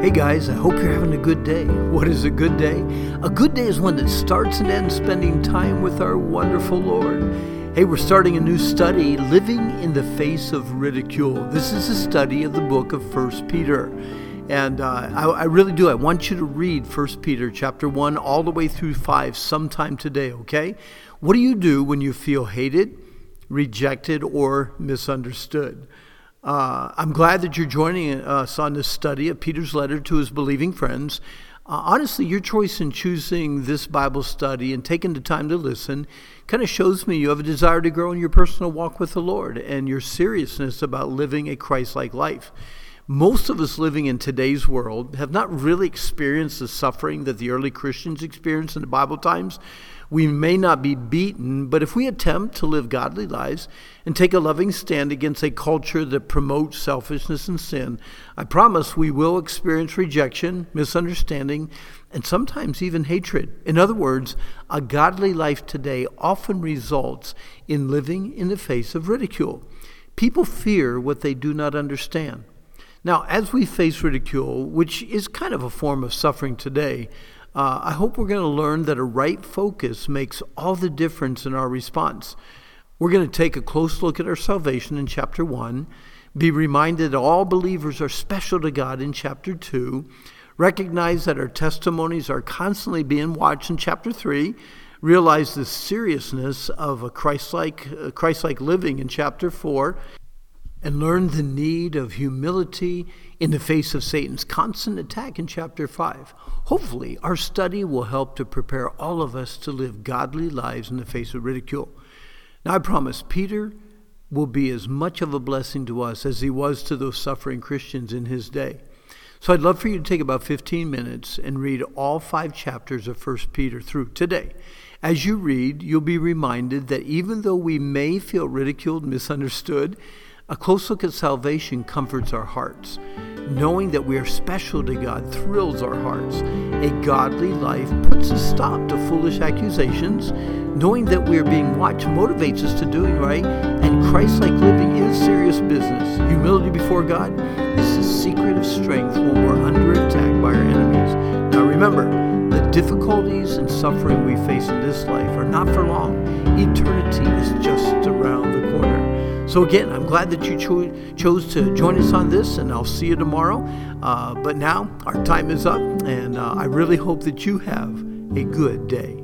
Hey guys, I hope you're having a good day. What is a good day? A good day is one that starts and ends spending time with our wonderful Lord. Hey, we're starting a new study, Living in the Face of Ridicule. This is a study of the book of First Peter. And uh, I, I, really do. I want you to read First Peter chapter 1 all the way through 5 sometime today, okay? What do you do when you feel hated, rejected, or misunderstood? Uh, I'm glad that you're joining us on this study of Peter's letter to his believing friends. Uh, honestly, your choice in choosing this Bible study and taking the time to listen kind of shows me you have a desire to grow in your personal walk with the Lord and your seriousness about living a Christ like life. Most of us living in today's world have not really experienced the suffering that the early Christians experienced in the Bible times. We may not be beaten, but if we attempt to live godly lives and take a loving stand against a culture that promotes selfishness and sin, I promise we will experience rejection, misunderstanding, and sometimes even hatred. In other words, a godly life today often results in living in the face of ridicule. People fear what they do not understand. Now, as we face ridicule, which is kind of a form of suffering today, uh, I hope we're going to learn that a right focus makes all the difference in our response. We're going to take a close look at our salvation in chapter 1, be reminded that all believers are special to God in chapter 2, recognize that our testimonies are constantly being watched in chapter 3, realize the seriousness of a Christ-like, Christ-like living in chapter 4, and learn the need of humility in the face of Satan's constant attack in chapter 5. Hopefully, our study will help to prepare all of us to live godly lives in the face of ridicule. Now, I promise, Peter will be as much of a blessing to us as he was to those suffering Christians in his day. So I'd love for you to take about 15 minutes and read all five chapters of 1 Peter through today. As you read, you'll be reminded that even though we may feel ridiculed, misunderstood, a close look at salvation comforts our hearts. Knowing that we are special to God thrills our hearts. A godly life puts a stop to foolish accusations. Knowing that we are being watched motivates us to doing right, and Christ like living is serious business. Humility before God is the secret of strength when we're under attack by our enemies. Now remember, the difficulties and suffering we face in this life are not for long. Eternity is just. So, again, I'm glad that you cho- chose to join us on this, and I'll see you tomorrow. Uh, but now our time is up, and uh, I really hope that you have a good day.